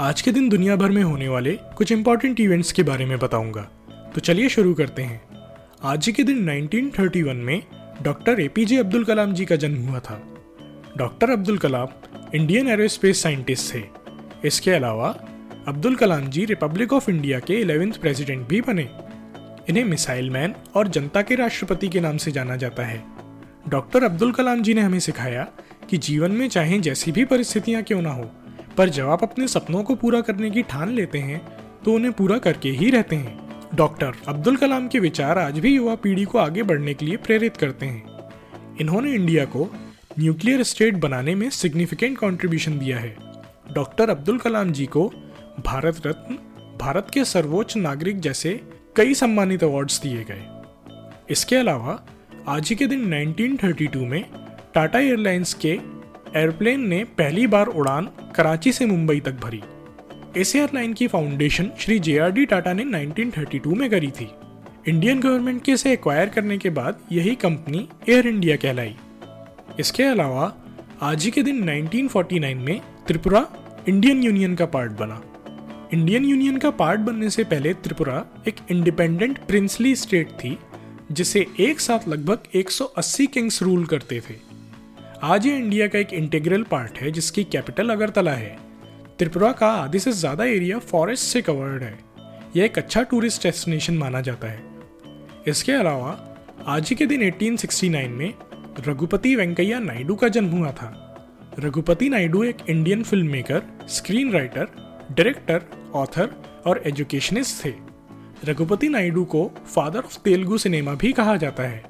आज के दिन दुनिया भर में होने वाले कुछ इंपॉर्टेंट इवेंट्स के बारे में बताऊँगा। तो चलिए शुरू करते हैं। आज के दिन 1931 में doctor A P J Abdul Kalam ji का जन्म हुआ था। Doctor Abdul Kalam Indian aerospace scientist थे। इसके अलावा Abdul Kalam ji republic of India के इलेवेंथ प्रेसिडेंट भी बने। इन्हें मिसाइल मैन और जनता के राष्ट्रपति के नाम से जाना जाता है। डॉक्टर अब्दुल कलाम जी ने हमें सिखाया कि जीवन में चाहे जैसी भी परिस्थितियाँ क्यों ना हो पर जब आप अपने सपनों को पूरा करने की ठान लेते हैं तो उन्हें पूरा करके ही रहते हैं। डॉक्टर अब्दुल कलाम के विचार आज भी युवा पीढ़ी को आगे बढ़ने के लिए प्रेरित करते हैं। इन्होंने इंडिया को न्यूक्लियर स्टेट बनाने में सिग्निफिकेंट कंट्रीब्यूशन दिया है। डॉक्टर अब्दुल कलाम जी को भारत रत्न, भारत के सर्वोच्च नागरिक जैसे कई सम्मानित अवार्ड्स दिए गए। इसके अलावा, आज ही के दिन 1932 में टाटा एयरलाइंस के एयरप्लेन ने पहली बार उड़ान कराची से मुंबई तक भरी। इस एयरलाइन की foundation Shri J R D Tata ने 1932 में करी थी। इंडियन गवर्नमेंट के इसे एक्वायर करने के बाद यही कंपनी एयर इंडिया कहलाई। इसके अलावा, आज ही के दिन 1949 में त्रिपुरा इंडियन यूनियन का पार्ट बना। इंडियन यूनियन का पार्ट बनने से पहले त्रिपुरा एक इंडिपेंडेंट प्रिंसली स्टेट थी, जिसे एक साथ लगभग 180 किंग्स रूल करते थे। आज ये इंडिया का एक इंटीग्रल पार्ट है, जिसकी कैपिटल अगरतला है। त्रिपुरा का आधे से ज़्यादा एरिया फॉरेस्ट से कवर्ड है। यह एक अच्छा टूरिस्ट डेस्टिनेशन माना जाता है। इसके अलावा, आज ही के दिन 1869 में रघुपति वेंकैया नायडू का जन्म हुआ था। रघुपति नायडू एक Indian film maker screen writer director author और एजुकेशनिस्ट थे। रघुपति नायडू को फादर ऑफ़ तेलुगु सिनेमा भी कहा जाता है।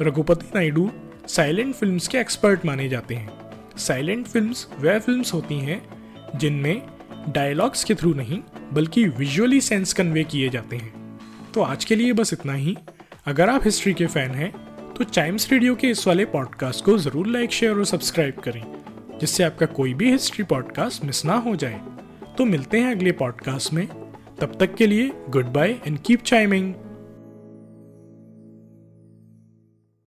रघुपति नायडू साइलेंट फिल्म्स के एक्सपर्ट माने जाते हैं। साइलेंट फिल्म्स वह फिल्म्स होती हैं, जिनमें डायलॉग्स के थ्रू नहीं, बल्कि विजुअली सेंस कन्वे किए जाते हैं। तो आज के लिए बस इतना ही। अगर आप हिस्ट्री के फ़ैन हैं तो चाइम्स रेडियो के इस वाले पॉडकास्ट को ज़रूर लाइक शेयर और सब्सक्राइब करें, जिससे आपका कोई भी हिस्ट्री पॉडकास्ट मिस ना हो जाए। तो मिलते हैं अगले पॉडकास्ट में। तब तक के लिए good bye and keep chiming